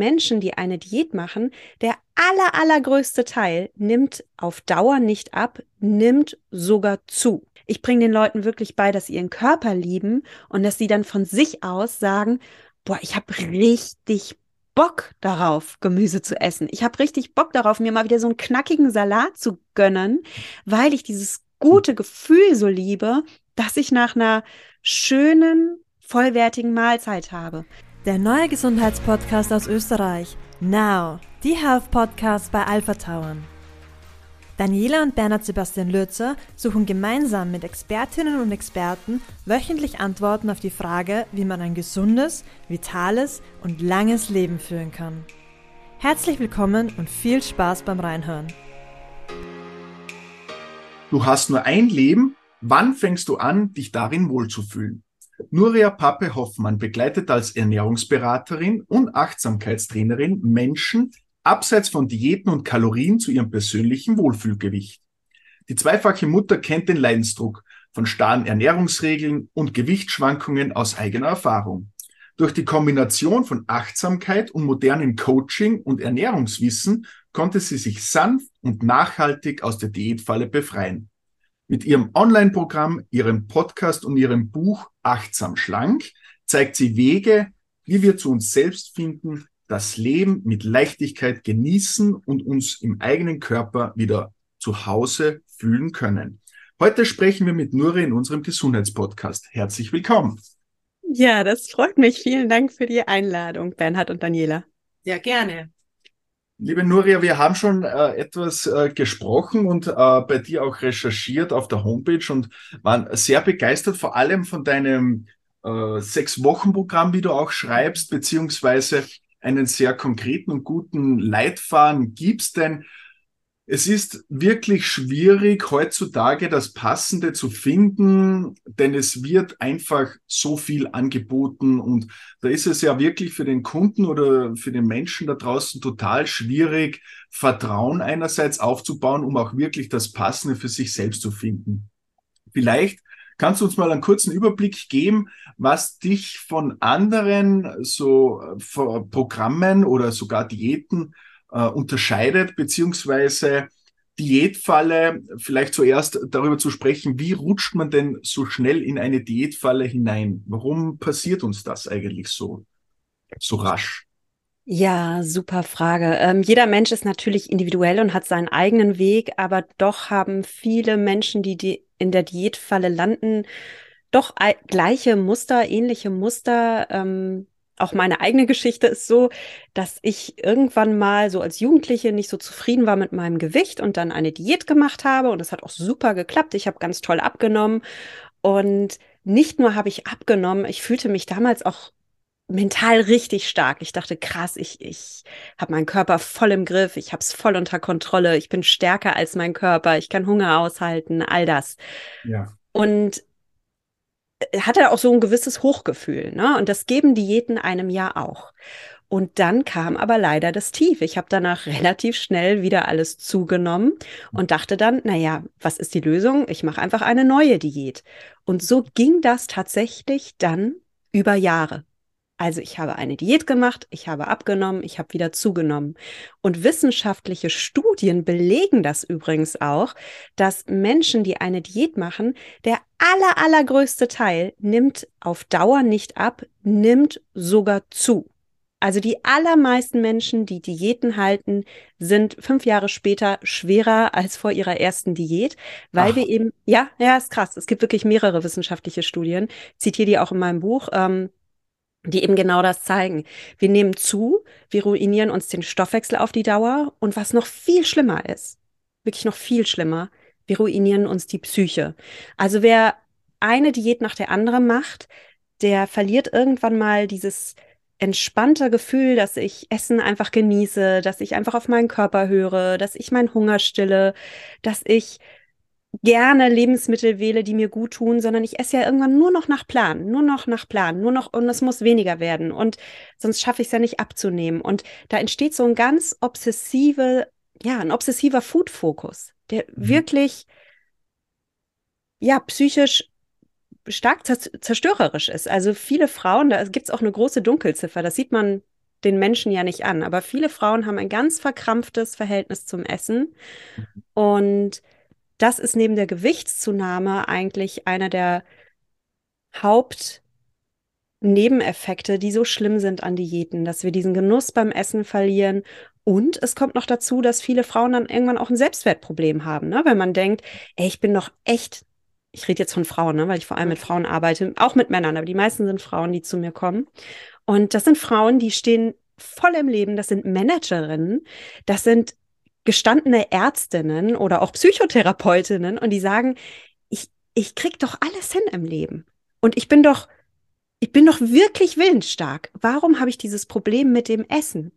Menschen, die eine Diät machen, der aller, allergrößte Teil nimmt auf Dauer nicht ab, nimmt sogar zu. Ich bringe den Leuten wirklich bei, dass sie ihren Körper lieben und dass sie dann von sich aus sagen, boah, ich habe richtig Bock darauf, Gemüse zu essen. Ich habe richtig Bock darauf, mir mal wieder so einen knackigen Salat zu gönnen, weil ich dieses gute Gefühl so liebe, dass ich nach einer schönen, vollwertigen Mahlzeit habe. Der neue Gesundheitspodcast aus Österreich. Now, die Health Podcast bei Alpha Tauern. Daniela und Bernhard Sebastian Lürzer suchen gemeinsam mit Expertinnen und Experten wöchentlich Antworten auf die Frage, wie man ein gesundes, vitales und langes Leben führen kann. Herzlich willkommen und viel Spaß beim Reinhören. Du hast nur ein Leben, wann fängst du an, dich darin wohlzufühlen? Nuria Pappe Hoffmann begleitet als Ernährungsberaterin und Achtsamkeitstrainerin Menschen, abseits von Diäten und Kalorien zu ihrem persönlichen Wohlfühlgewicht. Die zweifache Mutter kennt den Leidensdruck von starren Ernährungsregeln und Gewichtsschwankungen aus eigener Erfahrung. Durch die Kombination von Achtsamkeit und modernem Coaching und Ernährungswissen konnte sie sich sanft und nachhaltig aus der Diätfalle befreien. Mit ihrem Online-Programm, ihrem Podcast und ihrem Buch Achtsam Schlank zeigt sie Wege, wie wir zu uns selbst finden, das Leben mit Leichtigkeit genießen und uns im eigenen Körper wieder zu Hause fühlen können. Heute sprechen wir mit Nuri in unserem Gesundheitspodcast. Herzlich willkommen. Ja, das freut mich. Vielen Dank für die Einladung, Bernhard und Daniela. Ja, gerne. Liebe Nuria, wir haben schon äh, etwas äh, gesprochen und äh, bei dir auch recherchiert auf der Homepage und waren sehr begeistert, vor allem von deinem äh, Sechs-Wochen-Programm, wie du auch schreibst, beziehungsweise einen sehr konkreten und guten Leitfaden gibst, denn es ist wirklich schwierig, heutzutage das Passende zu finden, denn es wird einfach so viel angeboten und da ist es ja wirklich für den Kunden oder für den Menschen da draußen total schwierig, Vertrauen einerseits aufzubauen, um auch wirklich das Passende für sich selbst zu finden. Vielleicht Kannst du uns mal einen kurzen Überblick geben, was dich von anderen so äh, Programmen oder sogar Diäten äh, unterscheidet, beziehungsweise Diätfalle, vielleicht zuerst darüber zu sprechen, wie rutscht man denn so schnell in eine Diätfalle hinein? Warum passiert uns das eigentlich so, so rasch? Ja, super Frage. Ähm, jeder Mensch ist natürlich individuell und hat seinen eigenen Weg, aber doch haben viele Menschen, die, die in der Diätfalle landen, doch gleiche Muster, ähnliche Muster. Ähm, auch meine eigene Geschichte ist so, dass ich irgendwann mal so als Jugendliche nicht so zufrieden war mit meinem Gewicht und dann eine Diät gemacht habe und das hat auch super geklappt. Ich habe ganz toll abgenommen und nicht nur habe ich abgenommen, ich fühlte mich damals auch mental richtig stark. Ich dachte, krass, ich, ich habe meinen Körper voll im Griff, ich habe es voll unter Kontrolle, ich bin stärker als mein Körper, ich kann Hunger aushalten, all das. Ja. Und äh, hatte auch so ein gewisses Hochgefühl, ne? Und das geben Diäten einem ja auch. Und dann kam aber leider das Tief. Ich habe danach relativ schnell wieder alles zugenommen und dachte dann, naja, was ist die Lösung? Ich mache einfach eine neue Diät. Und so ging das tatsächlich dann über Jahre. Also ich habe eine Diät gemacht, ich habe abgenommen, ich habe wieder zugenommen. Und wissenschaftliche Studien belegen das übrigens auch, dass Menschen, die eine Diät machen, der aller, allergrößte Teil nimmt auf Dauer nicht ab, nimmt sogar zu. Also die allermeisten Menschen, die Diäten halten, sind fünf Jahre später schwerer als vor ihrer ersten Diät, weil Ach. wir eben, ja, ja, ist krass. Es gibt wirklich mehrere wissenschaftliche Studien. zitiere die auch in meinem Buch. Ähm, die eben genau das zeigen. Wir nehmen zu, wir ruinieren uns den Stoffwechsel auf die Dauer und was noch viel schlimmer ist, wirklich noch viel schlimmer, wir ruinieren uns die Psyche. Also wer eine Diät nach der anderen macht, der verliert irgendwann mal dieses entspannte Gefühl, dass ich Essen einfach genieße, dass ich einfach auf meinen Körper höre, dass ich meinen Hunger stille, dass ich gerne Lebensmittel wähle, die mir gut tun, sondern ich esse ja irgendwann nur noch nach Plan, nur noch nach Plan, nur noch und es muss weniger werden. Und sonst schaffe ich es ja nicht abzunehmen. Und da entsteht so ein ganz obsessive, ja, ein obsessiver Food-Fokus, der mhm. wirklich ja psychisch stark zerstörerisch ist. Also viele Frauen, da gibt es auch eine große Dunkelziffer, das sieht man den Menschen ja nicht an, aber viele Frauen haben ein ganz verkrampftes Verhältnis zum Essen. Und das ist neben der Gewichtszunahme eigentlich einer der Hauptnebeneffekte, die so schlimm sind an Diäten, dass wir diesen Genuss beim Essen verlieren. Und es kommt noch dazu, dass viele Frauen dann irgendwann auch ein Selbstwertproblem haben, ne? weil man denkt, ey, ich bin doch echt, ich rede jetzt von Frauen, ne? weil ich vor allem mit Frauen arbeite, auch mit Männern, aber die meisten sind Frauen, die zu mir kommen. Und das sind Frauen, die stehen voll im Leben, das sind Managerinnen, das sind gestandene Ärztinnen oder auch Psychotherapeutinnen und die sagen, ich, ich krieg doch alles hin im Leben. Und ich bin doch, ich bin doch wirklich willensstark. Warum habe ich dieses Problem mit dem Essen?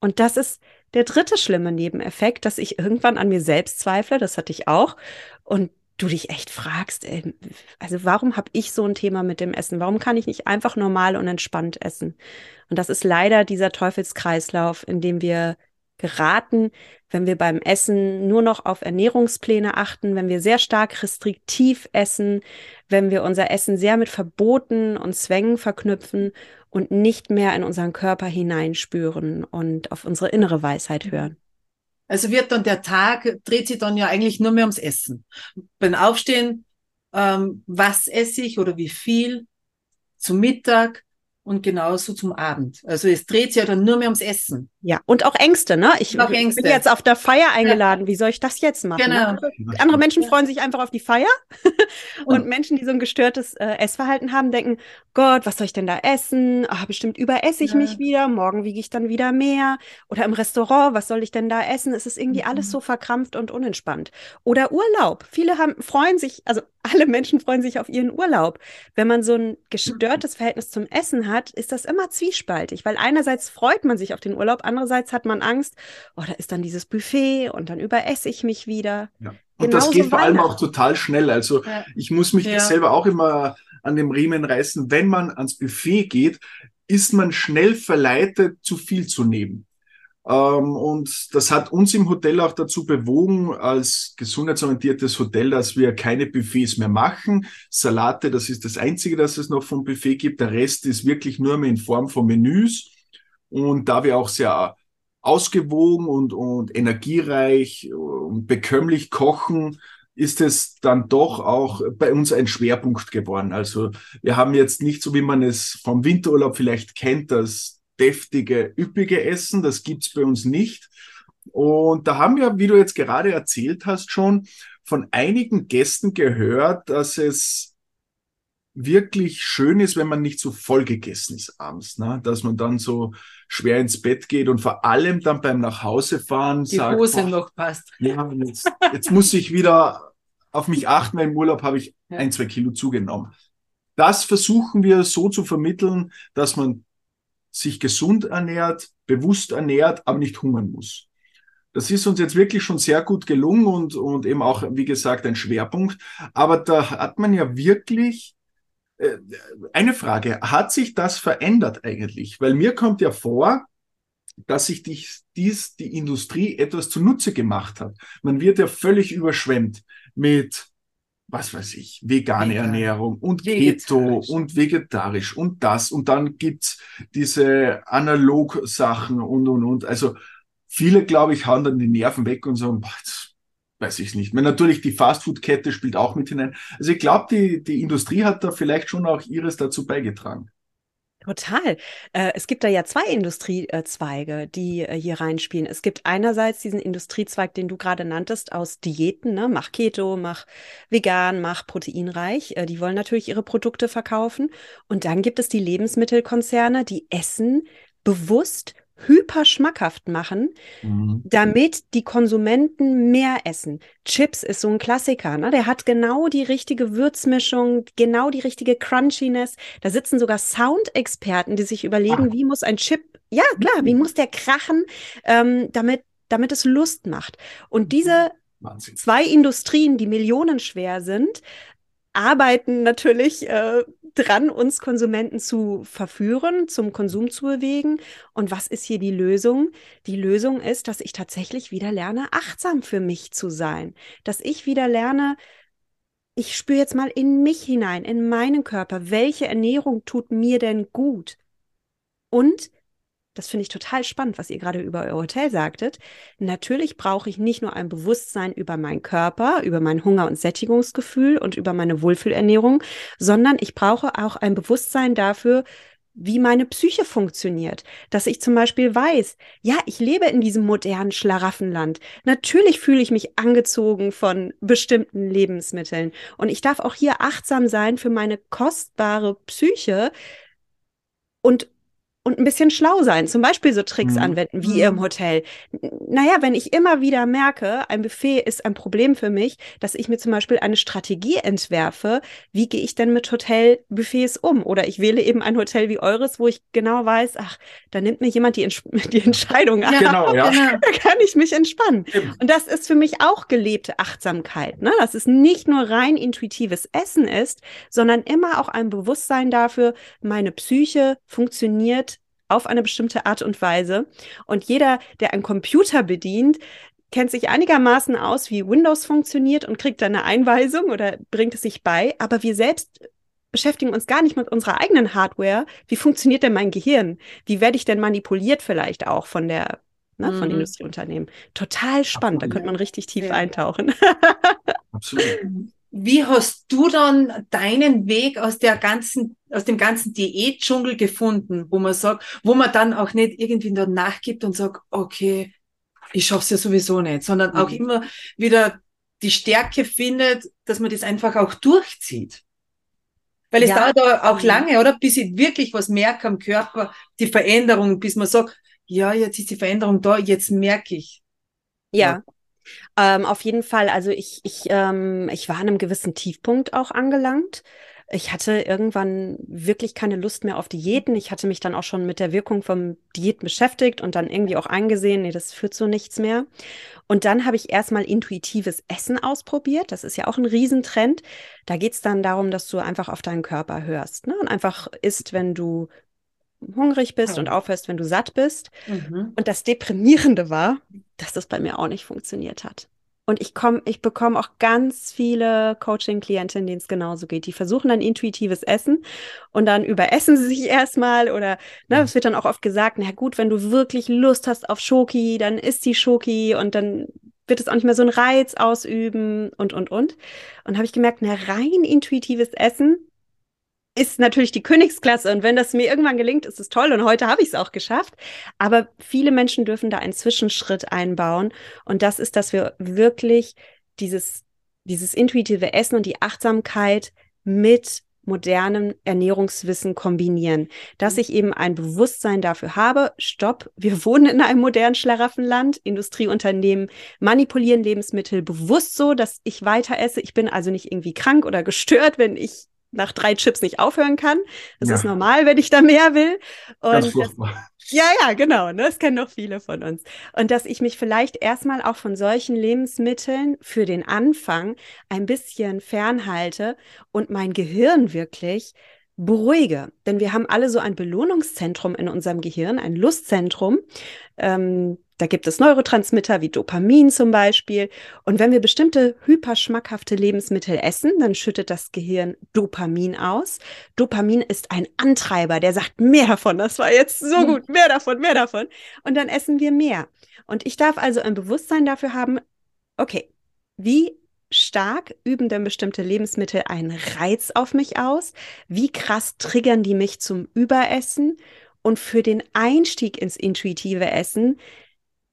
Und das ist der dritte schlimme Nebeneffekt, dass ich irgendwann an mir selbst zweifle, das hatte ich auch. Und du dich echt fragst, ey, also warum habe ich so ein Thema mit dem Essen? Warum kann ich nicht einfach normal und entspannt essen? Und das ist leider dieser Teufelskreislauf, in dem wir geraten, wenn wir beim Essen nur noch auf Ernährungspläne achten, wenn wir sehr stark restriktiv essen, wenn wir unser Essen sehr mit Verboten und Zwängen verknüpfen und nicht mehr in unseren Körper hineinspüren und auf unsere innere Weisheit hören. Also wird dann der Tag, dreht sich dann ja eigentlich nur mehr ums Essen. Beim Aufstehen, ähm, was esse ich oder wie viel, zum Mittag, und genauso zum Abend. Also es dreht sich ja dann nur mehr ums Essen. Ja, und auch Ängste, ne? Ich auch Ängste. bin jetzt auf der Feier eingeladen. Ja. Wie soll ich das jetzt machen? Genau. Ne? Andere Menschen ja. freuen sich einfach auf die Feier. und, und, Menschen, die so ein gestörtes äh, Essverhalten haben, denken, Gott, was soll ich denn da essen? Ah, bestimmt überesse ich ja. mich wieder. Morgen wiege ich dann wieder mehr. Oder im Restaurant, was soll ich denn da essen? Es ist irgendwie mhm. alles so verkrampft und unentspannt. Oder Urlaub. Viele haben, freuen sich, also alle Menschen freuen sich auf ihren Urlaub. Wenn man so ein gestörtes Verhältnis zum Essen hat, ist das immer zwiespaltig, weil einerseits freut man sich auf den Urlaub, andererseits hat man Angst, oh, da ist dann dieses Buffet und dann überesse ich mich wieder. Ja. Und Genauso das geht vor allem auch total schnell. Also ja. ich muss mich ja. selber auch immer an dem Riemen reißen. Wenn man ans Buffet geht, ist man schnell verleitet, zu viel zu nehmen. Ähm, und das hat uns im Hotel auch dazu bewogen, als gesundheitsorientiertes Hotel, dass wir keine Buffets mehr machen. Salate, das ist das Einzige, das es noch vom Buffet gibt. Der Rest ist wirklich nur mehr in Form von Menüs. Und da wir auch sehr ausgewogen und, und energiereich und bekömmlich kochen, ist es dann doch auch bei uns ein Schwerpunkt geworden. Also wir haben jetzt nicht so, wie man es vom Winterurlaub vielleicht kennt, dass deftige, üppige Essen. Das gibt's bei uns nicht. Und da haben wir, wie du jetzt gerade erzählt hast, schon von einigen Gästen gehört, dass es wirklich schön ist, wenn man nicht so voll gegessen ist abends, ne? dass man dann so schwer ins Bett geht und vor allem dann beim Nachhausefahren Die sagt, Hose boah, noch passt. Ja, jetzt, jetzt muss ich wieder auf mich achten. Im Urlaub habe ich ja. ein, zwei Kilo zugenommen. Das versuchen wir so zu vermitteln, dass man sich gesund ernährt, bewusst ernährt, aber nicht hungern muss. Das ist uns jetzt wirklich schon sehr gut gelungen und, und eben auch, wie gesagt, ein Schwerpunkt. Aber da hat man ja wirklich äh, eine Frage. Hat sich das verändert eigentlich? Weil mir kommt ja vor, dass sich dies, dies die Industrie etwas zunutze gemacht hat. Man wird ja völlig überschwemmt mit was weiß ich, vegane Vegan. Ernährung und Keto und vegetarisch und das. Und dann gibt's diese Analog-Sachen und, und, und. Also viele, glaube ich, hauen dann die Nerven weg und sagen, boah, weiß ich nicht. Meine, natürlich die Fastfood-Kette spielt auch mit hinein. Also ich glaube, die, die Industrie hat da vielleicht schon auch ihres dazu beigetragen. Total. Äh, es gibt da ja zwei Industriezweige, die äh, hier reinspielen. Es gibt einerseits diesen Industriezweig, den du gerade nanntest, aus Diäten, ne? Mach Keto, mach vegan, mach proteinreich. Äh, die wollen natürlich ihre Produkte verkaufen. Und dann gibt es die Lebensmittelkonzerne, die essen bewusst hyper schmackhaft machen, mhm. damit die Konsumenten mehr essen. Chips ist so ein Klassiker, ne? Der hat genau die richtige Würzmischung, genau die richtige Crunchiness. Da sitzen sogar Soundexperten, die sich überlegen, ah. wie muss ein Chip, ja klar, wie mhm. muss der krachen, ähm, damit, damit es Lust macht. Und mhm. diese Wahnsinn. zwei Industrien, die millionenschwer sind, arbeiten natürlich äh, dran, uns Konsumenten zu verführen, zum Konsum zu bewegen. Und was ist hier die Lösung? Die Lösung ist, dass ich tatsächlich wieder lerne, achtsam für mich zu sein. Dass ich wieder lerne, ich spüre jetzt mal in mich hinein, in meinen Körper. Welche Ernährung tut mir denn gut? Und das finde ich total spannend, was ihr gerade über euer Hotel sagtet. Natürlich brauche ich nicht nur ein Bewusstsein über meinen Körper, über mein Hunger- und Sättigungsgefühl und über meine Wohlfühlernährung, sondern ich brauche auch ein Bewusstsein dafür, wie meine Psyche funktioniert. Dass ich zum Beispiel weiß, ja, ich lebe in diesem modernen Schlaraffenland. Natürlich fühle ich mich angezogen von bestimmten Lebensmitteln. Und ich darf auch hier achtsam sein für meine kostbare Psyche und und ein bisschen schlau sein, zum Beispiel so Tricks mhm. anwenden, wie ihr im mhm. Hotel. Naja, wenn ich immer wieder merke, ein Buffet ist ein Problem für mich, dass ich mir zum Beispiel eine Strategie entwerfe, wie gehe ich denn mit Hotelbuffets um? Oder ich wähle eben ein Hotel wie eures, wo ich genau weiß, ach, da nimmt mir jemand die, die Entscheidung an. Genau, ja. Da kann ich mich entspannen. Und das ist für mich auch gelebte Achtsamkeit, ne? dass es nicht nur rein intuitives Essen ist, sondern immer auch ein Bewusstsein dafür, meine Psyche funktioniert auf eine bestimmte Art und Weise. Und jeder, der einen Computer bedient, kennt sich einigermaßen aus, wie Windows funktioniert und kriegt dann eine Einweisung oder bringt es sich bei. Aber wir selbst beschäftigen uns gar nicht mit unserer eigenen Hardware. Wie funktioniert denn mein Gehirn? Wie werde ich denn manipuliert vielleicht auch von der ne, von mhm. Industrieunternehmen? Total spannend. Da könnte man richtig tief ja. eintauchen. Absolut. Wie hast du dann deinen Weg aus der ganzen, aus dem ganzen Diätdschungel gefunden, wo man sagt, wo man dann auch nicht irgendwie nur nachgibt und sagt, okay, ich schaff's ja sowieso nicht, sondern mhm. auch immer wieder die Stärke findet, dass man das einfach auch durchzieht. Weil es ja. dauert auch mhm. lange, oder? Bis ich wirklich was merke am Körper, die Veränderung, bis man sagt, ja, jetzt ist die Veränderung da, jetzt merke ich. Ja, ähm, auf jeden Fall, also ich, ich, ähm, ich war an einem gewissen Tiefpunkt auch angelangt. Ich hatte irgendwann wirklich keine Lust mehr auf Diäten. Ich hatte mich dann auch schon mit der Wirkung vom Diäten beschäftigt und dann irgendwie auch eingesehen, nee, das führt zu nichts mehr. Und dann habe ich erstmal intuitives Essen ausprobiert. Das ist ja auch ein Riesentrend. Da geht es dann darum, dass du einfach auf deinen Körper hörst ne? und einfach isst, wenn du hungrig bist und aufhörst, wenn du satt bist. Mhm. Und das Deprimierende war, dass das bei mir auch nicht funktioniert hat. Und ich komme, ich bekomme auch ganz viele Coaching-Klientinnen, denen es genauso geht. Die versuchen dann intuitives Essen und dann überessen sie sich erstmal oder ne, es wird dann auch oft gesagt, na gut, wenn du wirklich Lust hast auf Schoki, dann isst die Schoki und dann wird es auch nicht mehr so einen Reiz ausüben und und und. Und habe ich gemerkt, na rein intuitives Essen ist natürlich die Königsklasse und wenn das mir irgendwann gelingt, ist es toll und heute habe ich es auch geschafft. Aber viele Menschen dürfen da einen Zwischenschritt einbauen und das ist, dass wir wirklich dieses, dieses intuitive Essen und die Achtsamkeit mit modernem Ernährungswissen kombinieren, dass mhm. ich eben ein Bewusstsein dafür habe, stopp, wir wohnen in einem modernen Schlaraffenland, Industrieunternehmen manipulieren Lebensmittel bewusst so, dass ich weiter esse, ich bin also nicht irgendwie krank oder gestört, wenn ich nach drei Chips nicht aufhören kann. Das ja. ist normal, wenn ich da mehr will. Und ja, ja, genau. Ne? Das kennen noch viele von uns. Und dass ich mich vielleicht erstmal auch von solchen Lebensmitteln für den Anfang ein bisschen fernhalte und mein Gehirn wirklich beruhige. Denn wir haben alle so ein Belohnungszentrum in unserem Gehirn, ein Lustzentrum. Ähm, da gibt es Neurotransmitter wie Dopamin zum Beispiel. Und wenn wir bestimmte hyperschmackhafte Lebensmittel essen, dann schüttet das Gehirn Dopamin aus. Dopamin ist ein Antreiber, der sagt mehr davon. Das war jetzt so hm. gut, mehr davon, mehr davon. Und dann essen wir mehr. Und ich darf also ein Bewusstsein dafür haben, okay, wie stark üben denn bestimmte Lebensmittel einen Reiz auf mich aus? Wie krass triggern die mich zum Überessen? Und für den Einstieg ins intuitive Essen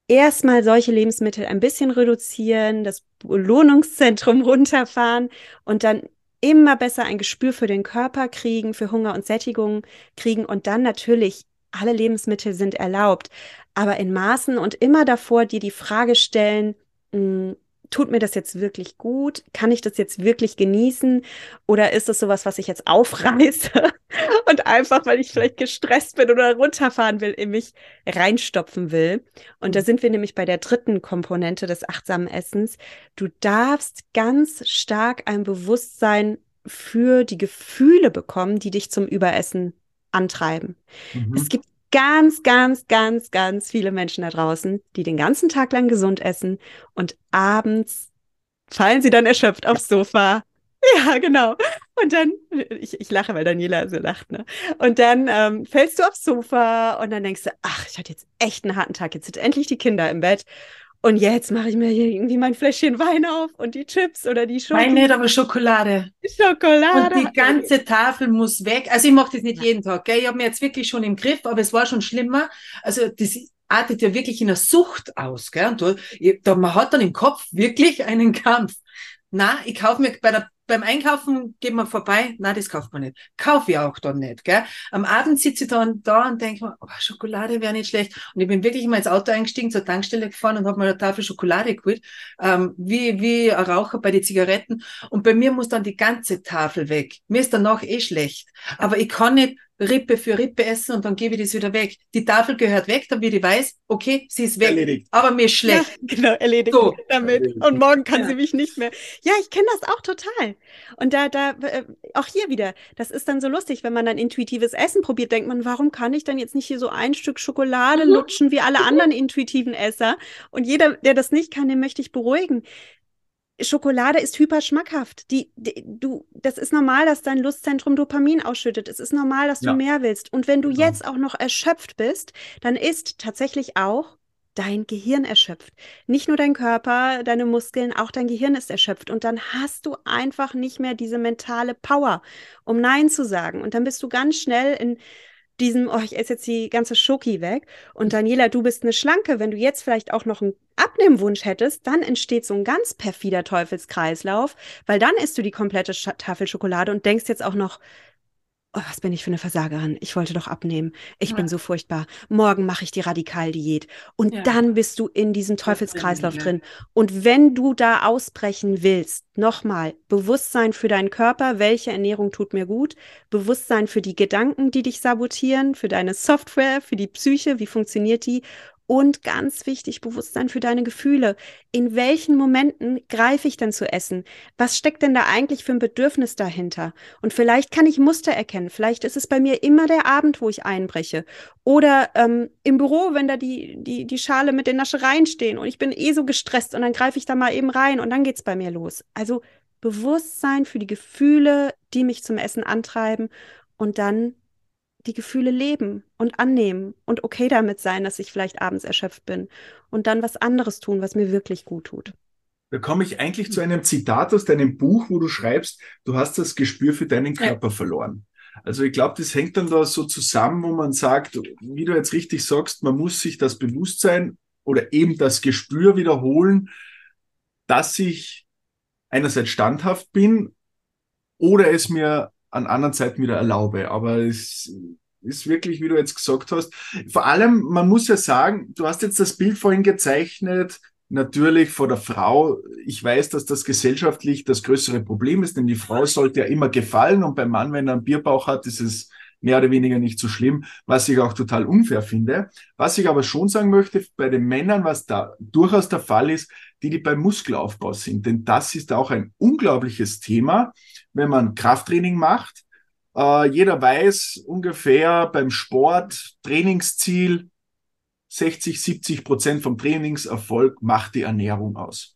erstmal solche Lebensmittel ein bisschen reduzieren, das Belohnungszentrum runterfahren und dann immer besser ein Gespür für den Körper kriegen, für Hunger und Sättigung kriegen und dann natürlich alle Lebensmittel sind erlaubt, aber in Maßen und immer davor dir die Frage stellen, hm, tut mir das jetzt wirklich gut? Kann ich das jetzt wirklich genießen? Oder ist es sowas, was ich jetzt aufreiße und einfach, weil ich vielleicht gestresst bin oder runterfahren will, in mich reinstopfen will? Und da mhm. sind wir nämlich bei der dritten Komponente des achtsamen Essens. Du darfst ganz stark ein Bewusstsein für die Gefühle bekommen, die dich zum Überessen antreiben. Mhm. Es gibt ganz, ganz, ganz, ganz viele Menschen da draußen, die den ganzen Tag lang gesund essen und abends fallen sie dann erschöpft aufs Sofa. Ja, genau. Und dann, ich, ich lache, weil Daniela so lacht, ne? Und dann ähm, fällst du aufs Sofa und dann denkst du, ach, ich hatte jetzt echt einen harten Tag. Jetzt sind endlich die Kinder im Bett. Und jetzt mache ich mir hier irgendwie mein Fläschchen Wein auf und die Chips oder die Schokolade. Nein, nicht, aber Schokolade. Schokolade. Und die ganze Tafel muss weg. Also ich mache das nicht jeden Tag. Gell? Ich habe mir jetzt wirklich schon im Griff, aber es war schon schlimmer. Also das artet ja wirklich in einer Sucht aus. Gell? Und da, man hat dann im Kopf wirklich einen Kampf. Na, ich kaufe mir bei der beim Einkaufen geht man vorbei, na, das kauft man nicht. Kaufe ich auch dann nicht, gell? Am Abend sitze ich dann da und denke mir, oh, Schokolade wäre nicht schlecht. Und ich bin wirklich mal ins Auto eingestiegen, zur Tankstelle gefahren und habe mir eine Tafel Schokolade geholt, ähm, wie, wie ein Raucher bei den Zigaretten. Und bei mir muss dann die ganze Tafel weg. Mir ist danach eh schlecht. Aber ich kann nicht Rippe für Rippe essen und dann gebe ich das wieder weg. Die Tafel gehört weg, damit ich weiß, okay, sie ist weg. Erledigt. Aber mir ist schlecht. Ja, genau, erledigt so. damit. Erledigt. Und morgen kann ja. sie mich nicht mehr. Ja, ich kenne das auch total. Und da, da, äh, auch hier wieder, das ist dann so lustig, wenn man dann intuitives Essen probiert, denkt man, warum kann ich dann jetzt nicht hier so ein Stück Schokolade mhm. lutschen wie alle anderen intuitiven Esser? Und jeder, der das nicht kann, den möchte ich beruhigen. Schokolade ist hyperschmackhaft. Die, die, du, das ist normal, dass dein Lustzentrum Dopamin ausschüttet. Es ist normal, dass du ja. mehr willst. Und wenn du genau. jetzt auch noch erschöpft bist, dann ist tatsächlich auch dein Gehirn erschöpft. Nicht nur dein Körper, deine Muskeln, auch dein Gehirn ist erschöpft. Und dann hast du einfach nicht mehr diese mentale Power, um Nein zu sagen. Und dann bist du ganz schnell in diesem, oh, ich esse jetzt die ganze Schoki weg. Und Daniela, du bist eine Schlanke. Wenn du jetzt vielleicht auch noch einen Abnehmwunsch hättest, dann entsteht so ein ganz perfider Teufelskreislauf, weil dann isst du die komplette Sch Tafel Schokolade und denkst jetzt auch noch, oh, was bin ich für eine Versagerin? Ich wollte doch abnehmen. Ich ja. bin so furchtbar. Morgen mache ich die Radikaldiät. Und ja. dann bist du in diesem Teufelskreislauf drin. Und wenn du da ausbrechen willst, nochmal, Bewusstsein für deinen Körper, welche Ernährung tut mir gut, Bewusstsein für die Gedanken, die dich sabotieren, für deine Software, für die Psyche, wie funktioniert die und ganz wichtig, Bewusstsein für deine Gefühle. In welchen Momenten greife ich denn zu essen? Was steckt denn da eigentlich für ein Bedürfnis dahinter? Und vielleicht kann ich Muster erkennen. Vielleicht ist es bei mir immer der Abend, wo ich einbreche. Oder ähm, im Büro, wenn da die, die, die Schale mit den Naschereien stehen und ich bin eh so gestresst und dann greife ich da mal eben rein und dann geht's bei mir los. Also Bewusstsein für die Gefühle, die mich zum Essen antreiben und dann die Gefühle leben und annehmen und okay damit sein, dass ich vielleicht abends erschöpft bin und dann was anderes tun, was mir wirklich gut tut. Da komme ich eigentlich zu einem Zitat aus deinem Buch, wo du schreibst, du hast das Gespür für deinen Körper ja. verloren. Also ich glaube, das hängt dann da so zusammen, wo man sagt, wie du jetzt richtig sagst, man muss sich das Bewusstsein oder eben das Gespür wiederholen, dass ich einerseits standhaft bin oder es mir an anderen Zeiten wieder erlaube. Aber es ist wirklich, wie du jetzt gesagt hast, vor allem, man muss ja sagen, du hast jetzt das Bild vorhin gezeichnet, natürlich vor der Frau. Ich weiß, dass das gesellschaftlich das größere Problem ist, denn die Frau sollte ja immer gefallen und beim Mann, wenn er einen Bierbauch hat, ist es mehr oder weniger nicht so schlimm, was ich auch total unfair finde. Was ich aber schon sagen möchte, bei den Männern, was da durchaus der Fall ist, die, die beim Muskelaufbau sind. Denn das ist auch ein unglaubliches Thema wenn man Krafttraining macht. Äh, jeder weiß ungefähr beim Sport, Trainingsziel, 60, 70 Prozent vom Trainingserfolg macht die Ernährung aus.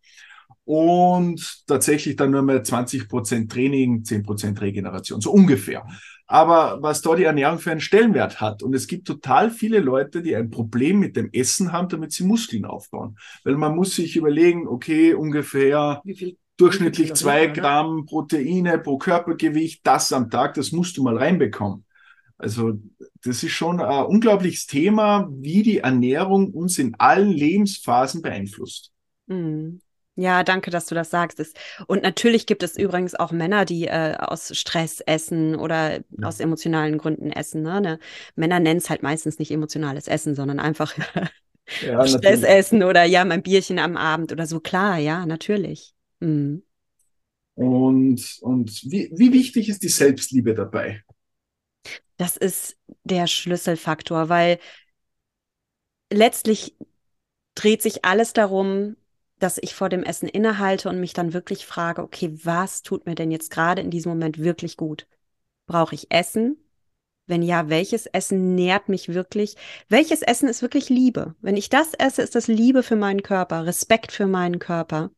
Und tatsächlich dann nur mehr 20 Prozent Training, 10 Prozent Regeneration, so ungefähr. Aber was da die Ernährung für einen Stellenwert hat. Und es gibt total viele Leute, die ein Problem mit dem Essen haben, damit sie Muskeln aufbauen. Weil man muss sich überlegen, okay, ungefähr wie viel durchschnittlich zwei Gramm Proteine pro Körpergewicht, das am Tag, das musst du mal reinbekommen. Also das ist schon ein unglaubliches Thema, wie die Ernährung uns in allen Lebensphasen beeinflusst. Mhm. Ja, danke, dass du das sagst. Und natürlich gibt es übrigens auch Männer, die äh, aus Stress essen oder ja. aus emotionalen Gründen essen. Ne? ne? Männer nennen es halt meistens nicht emotionales Essen, sondern einfach ja, Stress essen oder ja, mein Bierchen am Abend oder so. Klar, ja, natürlich. Mhm. Und, und wie, wie wichtig ist die Selbstliebe dabei? Das ist der Schlüsselfaktor, weil letztlich dreht sich alles darum, dass ich vor dem Essen innehalte und mich dann wirklich frage, okay, was tut mir denn jetzt gerade in diesem Moment wirklich gut? Brauche ich Essen? Wenn ja, welches Essen nährt mich wirklich? Welches Essen ist wirklich Liebe? Wenn ich das esse, ist das Liebe für meinen Körper, Respekt für meinen Körper.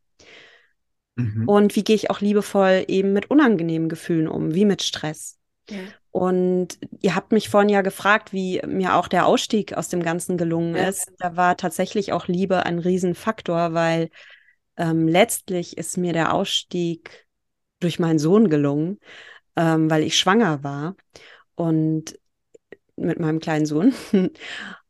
Mhm. Und wie gehe ich auch liebevoll eben mit unangenehmen Gefühlen um, wie mit Stress. Ja. Und ihr habt mich vorhin ja gefragt, wie mir auch der Ausstieg aus dem Ganzen gelungen ja. ist. Da war tatsächlich auch Liebe ein Riesenfaktor, weil ähm, letztlich ist mir der Ausstieg durch meinen Sohn gelungen, ähm, weil ich schwanger war und mit meinem kleinen Sohn.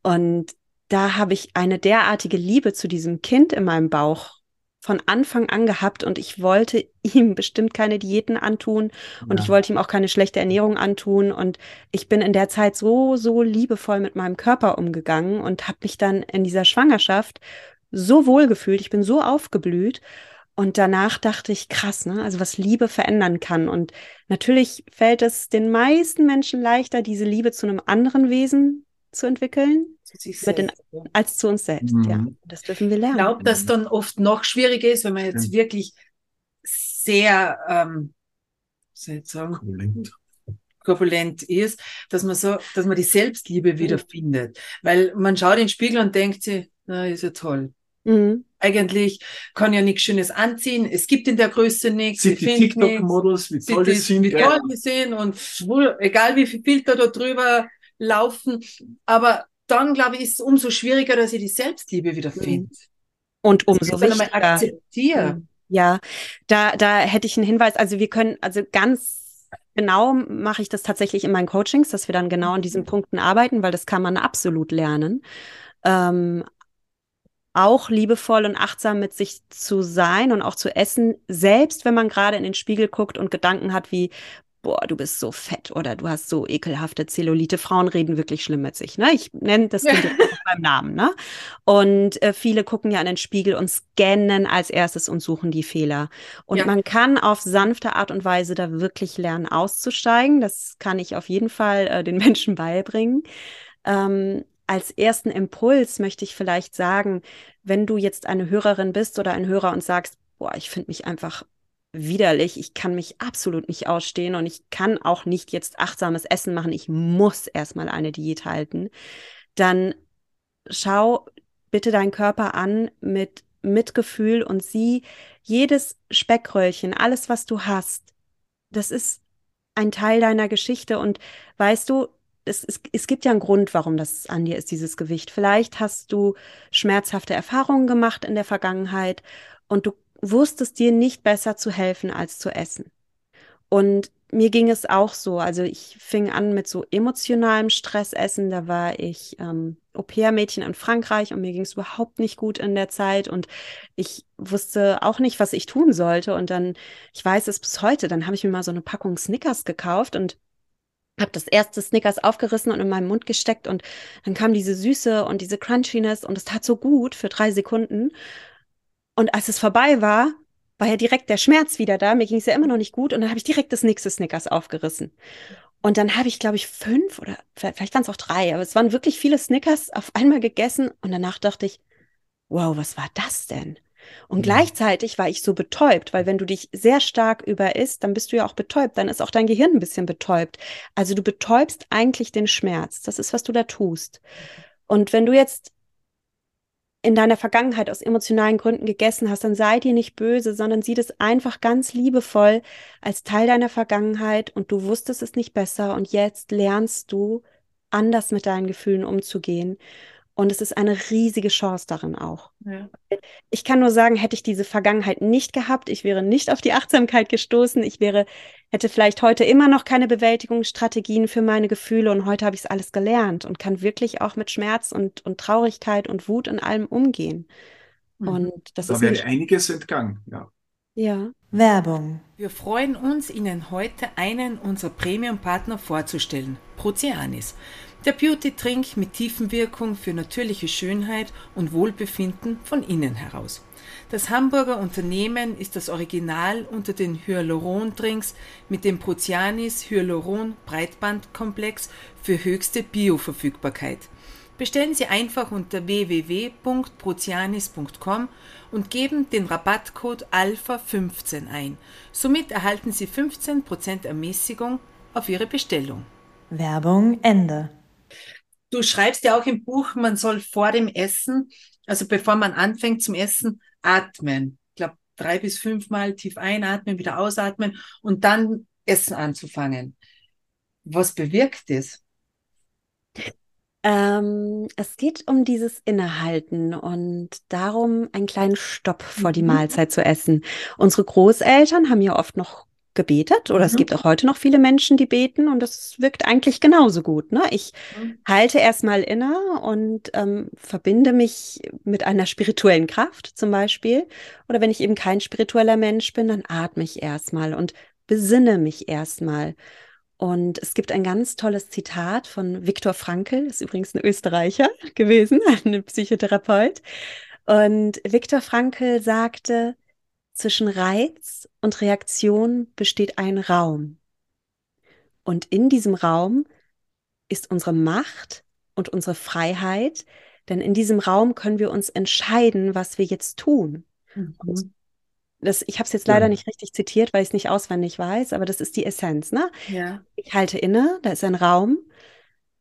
Und da habe ich eine derartige Liebe zu diesem Kind in meinem Bauch von Anfang an gehabt und ich wollte ihm bestimmt keine Diäten antun und ja. ich wollte ihm auch keine schlechte Ernährung antun und ich bin in der Zeit so, so liebevoll mit meinem Körper umgegangen und habe mich dann in dieser Schwangerschaft so wohl gefühlt, ich bin so aufgeblüht und danach dachte ich, krass, ne? Also was Liebe verändern kann. Und natürlich fällt es den meisten Menschen leichter, diese Liebe zu einem anderen Wesen zu entwickeln, zu den, als zu uns selbst. Mhm. Ja, das dürfen wir lernen. Ich glaube, dass dann oft noch schwieriger ist, wenn man jetzt ja. wirklich sehr, ähm, soll ich sagen, korpulent. korpulent ist, dass man so, dass man die Selbstliebe wiederfindet. Mhm. Weil man schaut in den Spiegel und denkt sich, na, ist ja toll. Mhm. Eigentlich kann ja nichts Schönes anziehen. Es gibt in der Größe nichts. Sieht die TikTok-Models, wie toll die sind. Wie toll die sind und egal wie viel Filter da drüber laufen. Aber dann, glaube ich, ist es umso schwieriger, dass ich die Selbstliebe wieder mhm. finde. Und umso wichtiger. akzeptiere. Mhm. Ja, da, da hätte ich einen Hinweis. Also wir können, also ganz genau mache ich das tatsächlich in meinen Coachings, dass wir dann genau an diesen mhm. Punkten arbeiten, weil das kann man absolut lernen. Ähm, auch liebevoll und achtsam mit sich zu sein und auch zu essen, selbst wenn man gerade in den Spiegel guckt und Gedanken hat wie, boah, du bist so fett oder du hast so ekelhafte Zellulite. Frauen reden wirklich schlimm mit sich. Ne? Ich nenne das Kind ja. beim Namen. Ne? Und äh, viele gucken ja in den Spiegel und scannen als erstes und suchen die Fehler. Und ja. man kann auf sanfte Art und Weise da wirklich lernen, auszusteigen. Das kann ich auf jeden Fall äh, den Menschen beibringen. Ähm, als ersten Impuls möchte ich vielleicht sagen, wenn du jetzt eine Hörerin bist oder ein Hörer und sagst, boah, ich finde mich einfach widerlich. Ich kann mich absolut nicht ausstehen und ich kann auch nicht jetzt achtsames Essen machen. Ich muss erstmal eine Diät halten. Dann schau bitte deinen Körper an mit Mitgefühl und sieh jedes Speckröllchen, alles, was du hast. Das ist ein Teil deiner Geschichte und weißt du, es, es, es gibt ja einen Grund, warum das an dir ist, dieses Gewicht. Vielleicht hast du schmerzhafte Erfahrungen gemacht in der Vergangenheit und du wusstest dir nicht besser zu helfen als zu essen. Und mir ging es auch so. Also ich fing an mit so emotionalem Stressessen. Da war ich ähm, Au-pair-Mädchen in Frankreich und mir ging es überhaupt nicht gut in der Zeit. Und ich wusste auch nicht, was ich tun sollte. Und dann, ich weiß es bis heute, dann habe ich mir mal so eine Packung Snickers gekauft und habe das erste Snickers aufgerissen und in meinen Mund gesteckt und dann kam diese Süße und diese Crunchiness und es tat so gut für drei Sekunden. Und als es vorbei war, war ja direkt der Schmerz wieder da. Mir ging es ja immer noch nicht gut. Und dann habe ich direkt das nächste Snickers aufgerissen. Und dann habe ich, glaube ich, fünf oder vielleicht waren es auch drei, aber es waren wirklich viele Snickers auf einmal gegessen. Und danach dachte ich, wow, was war das denn? Und mhm. gleichzeitig war ich so betäubt, weil wenn du dich sehr stark überisst, dann bist du ja auch betäubt, dann ist auch dein Gehirn ein bisschen betäubt. Also du betäubst eigentlich den Schmerz. Das ist, was du da tust. Und wenn du jetzt in deiner Vergangenheit aus emotionalen Gründen gegessen hast, dann sei dir nicht böse, sondern sieh das einfach ganz liebevoll als Teil deiner Vergangenheit und du wusstest es nicht besser und jetzt lernst du anders mit deinen Gefühlen umzugehen. Und es ist eine riesige Chance darin auch. Ja. Ich kann nur sagen, hätte ich diese Vergangenheit nicht gehabt, ich wäre nicht auf die Achtsamkeit gestoßen, ich wäre, hätte vielleicht heute immer noch keine Bewältigungsstrategien für meine Gefühle und heute habe ich es alles gelernt und kann wirklich auch mit Schmerz und, und Traurigkeit und Wut in allem umgehen. Mhm. Und das da ist wäre einiges entgangen, ja. Ja. Werbung. Wir freuen uns, Ihnen heute einen unserer Premium-Partner vorzustellen, Proceanis. Der Beauty-Trink mit Tiefenwirkung für natürliche Schönheit und Wohlbefinden von innen heraus. Das Hamburger Unternehmen ist das Original unter den Hyaluron-Drinks mit dem Prozianis Hyaluron Breitbandkomplex für höchste Bioverfügbarkeit. Bestellen Sie einfach unter www.prozianis.com und geben den Rabattcode ALPHA15 ein. Somit erhalten Sie 15% Ermäßigung auf Ihre Bestellung. Werbung Ende. Du schreibst ja auch im Buch, man soll vor dem Essen, also bevor man anfängt zum Essen, atmen. Ich glaube, drei bis fünfmal tief einatmen, wieder ausatmen und dann Essen anzufangen. Was bewirkt das? Ähm, es geht um dieses Innehalten und darum, einen kleinen Stopp vor die Mhm. Mahlzeit zu essen. Unsere Großeltern haben ja oft noch gebetet oder es Mhm. gibt auch heute noch viele Menschen, die beten und das wirkt eigentlich genauso gut. Ne? Ich Mhm. halte erstmal inne und ähm, verbinde mich mit einer spirituellen Kraft zum Beispiel. Oder wenn ich eben kein spiritueller Mensch bin, dann atme ich erstmal und besinne mich erstmal. Und es gibt ein ganz tolles Zitat von Viktor Frankl, ist übrigens ein Österreicher gewesen, ein Psychotherapeut. Und Viktor Frankl sagte, zwischen Reiz und Reaktion besteht ein Raum. Und in diesem Raum ist unsere Macht und unsere Freiheit, denn in diesem Raum können wir uns entscheiden, was wir jetzt tun. Mhm. Das, ich habe es jetzt leider Ja. nicht richtig zitiert, weil ich es nicht auswendig weiß, aber das ist die Essenz. Ne? Ja. Ich halte inne, da ist ein Raum.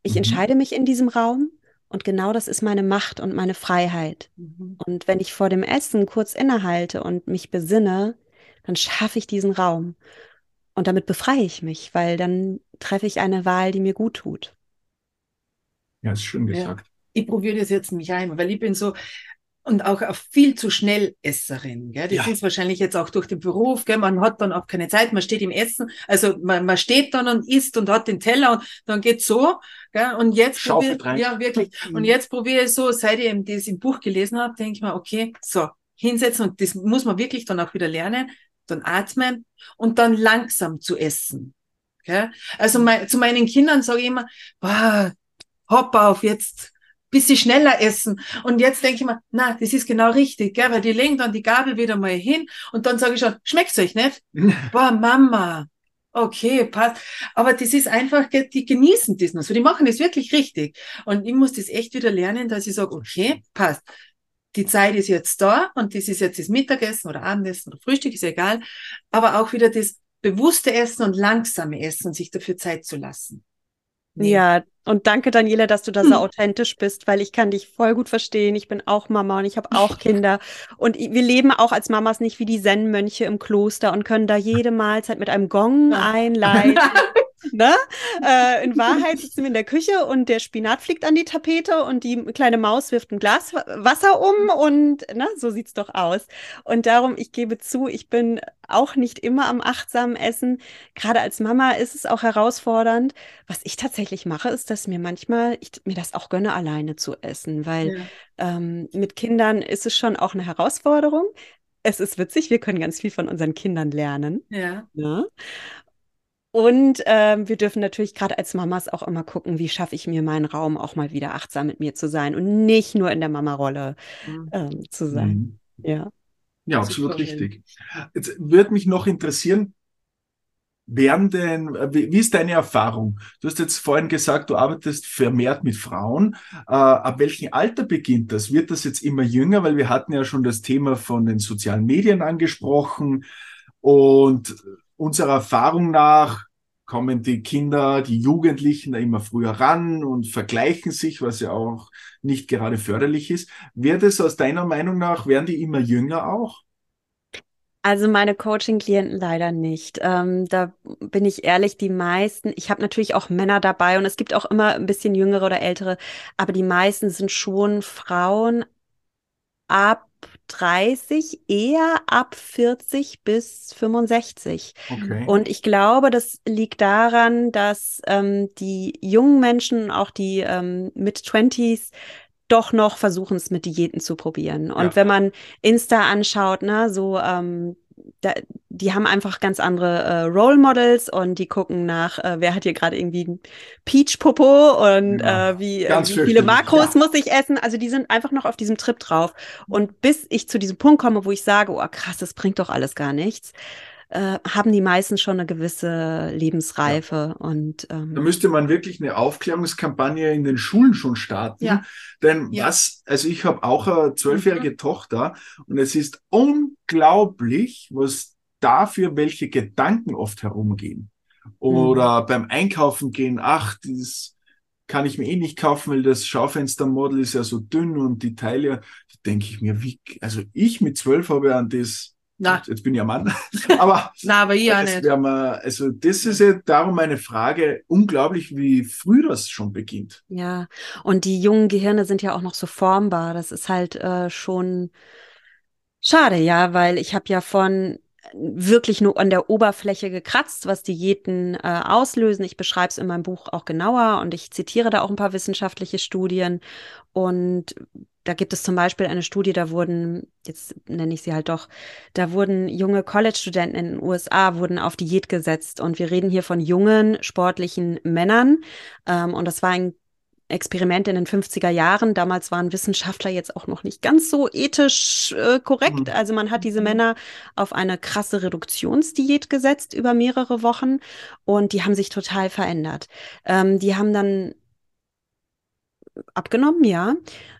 Ich Mhm. entscheide mich in diesem Raum und genau das ist meine Macht und meine Freiheit. Mhm. Und wenn ich vor dem Essen kurz innehalte und mich besinne, dann schaffe ich diesen Raum. Und damit befreie ich mich, weil dann treffe ich eine Wahl, die mir gut tut. Ja, ist schön Ja. gesagt. Ich probiere das jetzt mich einmal, weil ich bin so und auch viel zu schnell Esserin. Gell? Das Ja. ist wahrscheinlich jetzt auch durch den Beruf. Gell? Man hat dann auch keine Zeit, man steht im Essen. Also man, man steht dann und isst und hat den Teller und dann geht's so. Gell? Und jetzt probier, rein. ja wirklich. Und Mhm. jetzt probiere ich so, seit ich eben das im Buch gelesen habe, denke ich mir, okay, so hinsetzen und das muss man wirklich dann auch wieder lernen. Dann atmen und dann langsam zu essen. Gell? Also mein, zu meinen Kindern sage ich immer, boah, hopp auf, jetzt bisschen schneller essen. Und jetzt denke ich mir, na, das ist genau richtig, gell? weil die legen dann die Gabel wieder mal hin und dann sage ich schon, schmeckt's euch nicht? Boah, Mama, okay, passt. Aber das ist einfach, die genießen das noch so, die machen das wirklich richtig. Und ich muss das echt wieder lernen, dass ich sage, okay, passt. Die Zeit ist jetzt da und das ist jetzt das Mittagessen oder Abendessen oder Frühstück, ist egal. Aber auch wieder das bewusste Essen und langsame Essen und sich dafür Zeit zu lassen. Ja, und danke, Daniela, dass du da so authentisch bist, weil ich kann dich voll gut verstehen. Ich bin auch Mama und ich habe auch Kinder. Und wir leben auch als Mamas nicht wie die Zen-Mönche im Kloster und können da jede Mahlzeit mit einem Gong einleiten. Ne? Äh, in Wahrheit sitzen wir in der Küche und der Spinat fliegt an die Tapete und die kleine Maus wirft ein Glas Wa- Wasser um und ne, so sieht's doch aus. Und darum, ich gebe zu, ich bin auch nicht immer am achtsamen Essen. Gerade als Mama ist es auch herausfordernd. Was ich tatsächlich mache, ist, dass mir manchmal ich mir das auch gönne, alleine zu essen, weil Ja. ähm, mit Kindern ist es schon auch eine Herausforderung. Es ist witzig, wir können ganz viel von unseren Kindern lernen. Ja. Ne? Und ähm, wir dürfen natürlich gerade als Mamas auch immer gucken, wie schaffe ich mir meinen Raum auch mal wieder achtsam mit mir zu sein und nicht nur in der Mama-Rolle Mhm. ähm, zu sein. Mhm. Ja. Ja, absolut schön. richtig. Jetzt würde mich noch interessieren, wären denn, äh, wie, wie ist deine Erfahrung? Du hast jetzt vorhin gesagt, du arbeitest vermehrt mit Frauen. Äh, ab welchem Alter beginnt das? Wird das jetzt immer jünger? Weil wir hatten ja schon das Thema von den sozialen Medien angesprochen. Und unserer Erfahrung nach kommen die Kinder, die Jugendlichen da immer früher ran und vergleichen sich, was ja auch nicht gerade förderlich ist. Wird es aus deiner Meinung nach, werden die immer jünger auch? Also meine Coaching-Klienten leider nicht. Ähm, da bin ich ehrlich, die meisten, ich habe natürlich auch Männer dabei und es gibt auch immer ein bisschen jüngere oder ältere, aber die meisten sind schon Frauen ab 30, eher ab 40 bis 65. Okay. Und ich glaube, das liegt daran, dass ähm, die jungen Menschen, auch die ähm, Mid-20s, doch noch versuchen es mit Diäten zu probieren. Und Ja. wenn man Insta anschaut, ne, so ähm, da, die haben einfach ganz andere äh, Role Models und die gucken nach, äh, wer hat hier gerade irgendwie einen Peach-Popo und Ja, äh, wie, äh, wie viele Makros ja. muss ich essen. Also die sind einfach noch auf diesem Trip drauf. Und bis ich zu diesem Punkt komme, wo ich sage, oh krass, das bringt doch alles gar nichts, äh, haben die meisten schon eine gewisse Lebensreife. Und Da ähm, müsste man wirklich eine Aufklärungskampagne in den Schulen schon starten. Ja. Denn Ja. was, also ich habe auch eine zwölfjährige Tochter und es ist unglaublich, was dafür welche Gedanken oft herumgehen. Oder beim Einkaufen gehen, ach, das kann ich mir eh nicht kaufen, weil das Schaufenstermodel ist ja so dünn und die Teile, da denke ich mir, wie, also ich mit zwölf habe an das Na. Jetzt bin ich ein Mann. aber, Na, aber ich auch das nicht. mal, also das ist ja darum meine Frage, unglaublich, wie früh das schon beginnt. Ja, und die jungen Gehirne sind ja auch noch so formbar. Das ist halt äh, schon schade, ja, weil ich habe ja von wirklich nur an der Oberfläche gekratzt, was Diäten äh, auslösen. Ich beschreibe es in meinem Buch auch genauer und ich zitiere da auch ein paar wissenschaftliche Studien. Und da gibt es zum Beispiel eine Studie, da wurden, jetzt nenne ich sie halt doch, da wurden junge College-Studenten in den USA wurden auf Diät gesetzt. Und wir reden hier von jungen, sportlichen Männern. Ähm, und das war ein Experiment in den 50er Jahren. Damals waren Wissenschaftler jetzt auch noch nicht ganz so ethisch äh, korrekt. Mhm. Also man hat diese Mhm. Männer auf eine krasse Reduktionsdiät gesetzt über mehrere Wochen und die haben sich total verändert. Ähm, die haben dann abgenommen, ja.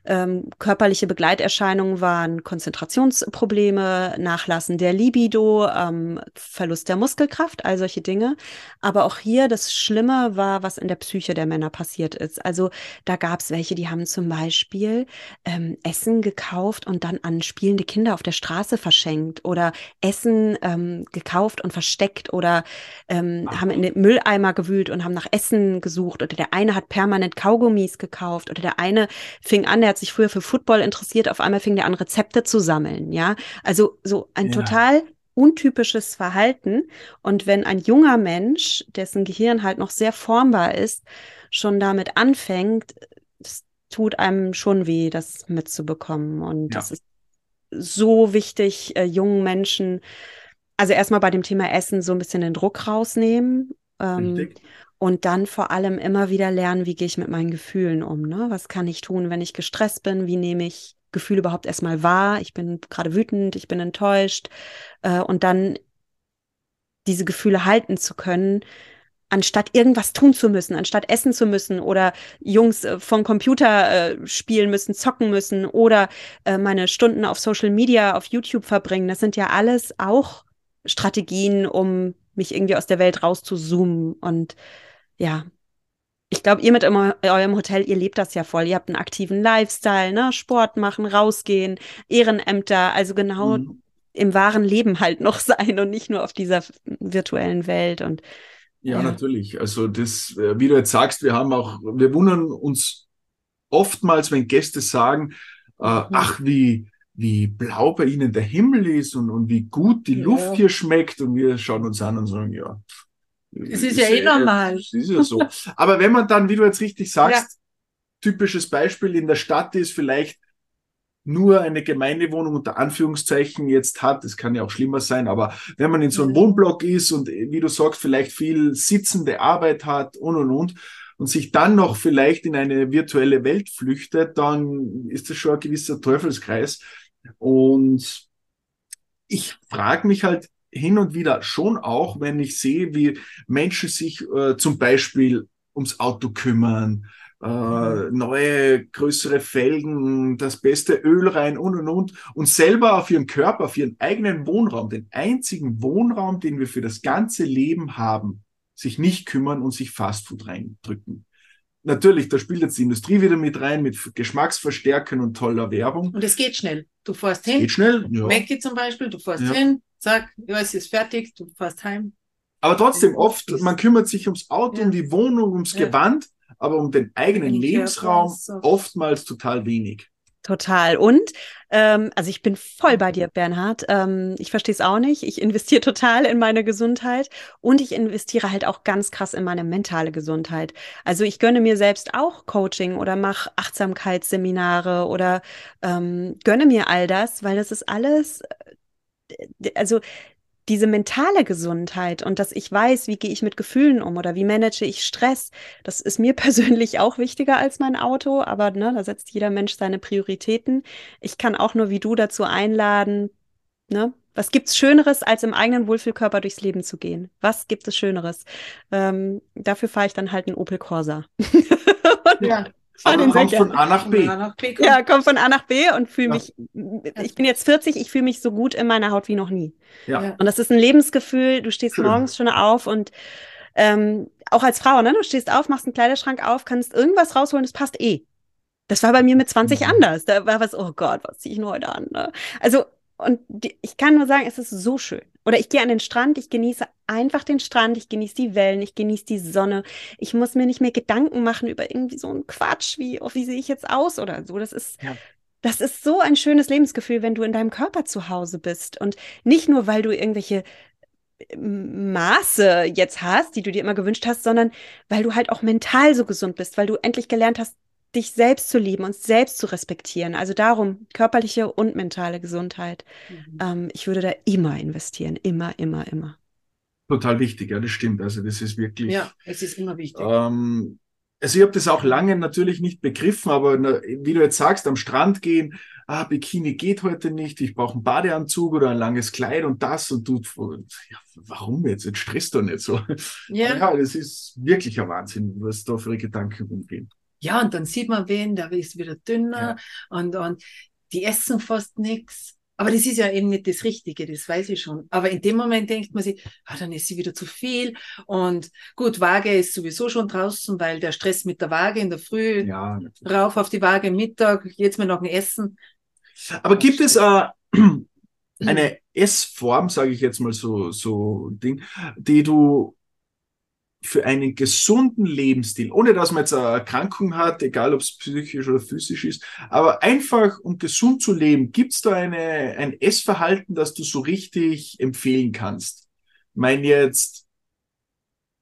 Ähm, körperliche Begleiterscheinungen waren Konzentrationsprobleme, Nachlassen der Libido, ähm, Verlust der Muskelkraft, all solche Dinge. Aber auch hier das Schlimme war, was in der Psyche der Männer passiert ist. Also da gab es welche, die haben zum Beispiel ähm, Essen gekauft und dann an spielende Kinder auf der Straße verschenkt oder Essen ähm, gekauft und versteckt oder ähm, haben in den Mülleimer gewühlt und haben nach Essen gesucht oder der eine hat permanent Kaugummis gekauft oder der eine fing an, der hat sich früher für Football interessiert, auf einmal fing der an Rezepte zu sammeln, ja? Also so ein Ja. total untypisches Verhalten und wenn ein junger Mensch, dessen Gehirn halt noch sehr formbar ist, schon damit anfängt, das tut einem schon weh, das mitzubekommen und Ja. das ist so wichtig, äh, jungen Menschen, also erstmal bei dem Thema Essen so ein bisschen den Druck rausnehmen. Ähm, Richtig? Und dann vor allem immer wieder lernen, wie gehe ich mit meinen Gefühlen um, ne? Was kann ich tun, wenn ich gestresst bin? Wie nehme ich Gefühle überhaupt erstmal wahr? Ich bin gerade wütend, ich bin enttäuscht. Äh, und dann diese Gefühle halten zu können, anstatt irgendwas tun zu müssen, anstatt essen zu müssen oder Jungs äh, vom Computer äh, spielen müssen, zocken müssen oder äh, meine Stunden auf Social Media, auf YouTube verbringen. Das sind ja alles auch Strategien, um mich irgendwie aus der Welt rauszuzoomen. Und ja, ich glaube, ihr mit eurem Hotel, ihr lebt das ja voll. Ihr habt einen aktiven Lifestyle, ne? Sport machen, rausgehen, Ehrenämter, also genau Mhm. im wahren Leben halt noch sein und nicht nur auf dieser virtuellen Welt. Und Ja, Ja. natürlich. Also das, äh, wie du jetzt sagst, wir haben auch, wir wundern uns oftmals, wenn Gäste sagen, äh, ach, wie, wie blau bei ihnen der Himmel ist und, und wie gut die Ja. Luft hier schmeckt. Und wir schauen uns an und sagen, ja. Es ist ja eh normal. Es ist ja so. Aber wenn man dann, wie du jetzt richtig sagst, typisches Beispiel in der Stadt ist, vielleicht nur eine Gemeindewohnung unter Anführungszeichen jetzt hat, das kann ja auch schlimmer sein, aber wenn man in so einem Ja. Wohnblock ist und wie du sagst, vielleicht viel sitzende Arbeit hat und und und und sich dann noch vielleicht in eine virtuelle Welt flüchtet, dann ist das schon ein gewisser Teufelskreis. Und ich frage mich halt hin und wieder schon auch, wenn ich sehe, wie Menschen sich äh, zum Beispiel ums Auto kümmern, äh, neue, größere Felgen, das beste Öl rein und und und und selber auf ihren Körper, auf ihren eigenen Wohnraum, den einzigen Wohnraum, den wir für das ganze Leben haben, sich nicht kümmern und sich Fastfood reindrücken. Natürlich, da spielt jetzt die Industrie wieder mit rein, mit Geschmacksverstärkern und toller Werbung. Und es geht schnell. Du fährst hin, Geht schnell, ja. Mackie zum Beispiel, du fährst Ja. hin, zack, es ist fertig, du fährst heim. Aber trotzdem, oft, man kümmert sich ums Auto, Ja. um die Wohnung, ums Ja. Gewand, aber um den eigenen Den Lebensraum so. oftmals total wenig. Total. Und ähm, also ich bin voll bei dir, Bernhard. Ähm, ich verstehe es auch nicht. Ich investiere total in meine Gesundheit und ich investiere halt auch ganz krass in meine mentale Gesundheit. Also ich gönne mir selbst auch Coaching oder mache Achtsamkeitsseminare oder ähm, gönne mir all das, weil das ist alles, also diese mentale Gesundheit und dass ich weiß, wie gehe ich mit Gefühlen um oder wie manage ich Stress, das ist mir persönlich auch wichtiger als mein Auto, aber ne, da setzt jeder Mensch seine Prioritäten. Ich kann auch nur wie du dazu einladen, ne? Was gibt's Schöneres, als im eigenen Wohlfühlkörper durchs Leben zu gehen? Was gibt es Schöneres? Ähm, dafür fahre ich dann halt einen Opel Corsa. Ja. Fahr Aber den sehr kommt von. A nach B. Ja, komm von A nach B und fühle mich, ich bin jetzt 40, ich fühle mich so gut in meiner Haut wie noch nie. Ja. Ja. Und das ist ein Lebensgefühl. Du stehst Schön. morgens schon auf und ähm, auch als Frau, ne? Du stehst auf, machst einen Kleiderschrank auf, kannst irgendwas rausholen, das passt eh. Das war bei mir mit 20 Mhm. anders. Da war was, oh Gott, was ziehe ich nur heute an? Ne? Also und die, ich kann nur sagen, es ist so schön. Oder ich gehe an den Strand, ich genieße einfach den Strand, ich genieße die Wellen, ich genieße die Sonne. Ich muss mir nicht mehr Gedanken machen über irgendwie so einen Quatsch, wie, oh, wie sehe ich jetzt aus oder so. Das ist, ja. das ist so ein schönes Lebensgefühl, wenn du in deinem Körper zu Hause bist. Und nicht nur, weil du irgendwelche Maße jetzt hast, die du dir immer gewünscht hast, sondern weil du halt auch mental so gesund bist, weil du endlich gelernt hast, dich selbst zu lieben und selbst zu respektieren. Also darum, körperliche und mentale Gesundheit. Mhm. Ähm, ich würde da immer investieren. Immer, immer, immer. Total wichtig, ja, das stimmt. Also das ist wirklich. Ja, es ist immer wichtig. Ähm, also ich habe das auch lange natürlich nicht begriffen, aber na, wie du jetzt sagst, am Strand gehen, ah, Bikini geht heute nicht, ich brauche einen Badeanzug oder ein langes Kleid und das und du, ja, warum jetzt? Jetzt stresst du nicht so. Ja. ja, das ist wirklich ein Wahnsinn, was da für Gedanken umgehen. Ja, und dann sieht man wen, der ist wieder dünner ja. und, und die essen fast nichts. Aber das ist ja eben nicht das Richtige, das weiß ich schon. Aber in dem Moment denkt man sich, ah, dann ist sie wieder zu viel. Und gut, Waage ist sowieso schon draußen, weil der Stress mit der Waage in der Früh, ja, rauf auf die Waage Mittag, jetzt mal noch ein Essen. Aber gibt es äh, eine Essform, sage ich jetzt mal so, so Ding, die du für einen gesunden Lebensstil, ohne dass man jetzt eine Erkrankung hat, egal ob es psychisch oder physisch ist, aber einfach um gesund zu leben, gibt es da eine, ein Essverhalten, das du so richtig empfehlen kannst? Ich meine jetzt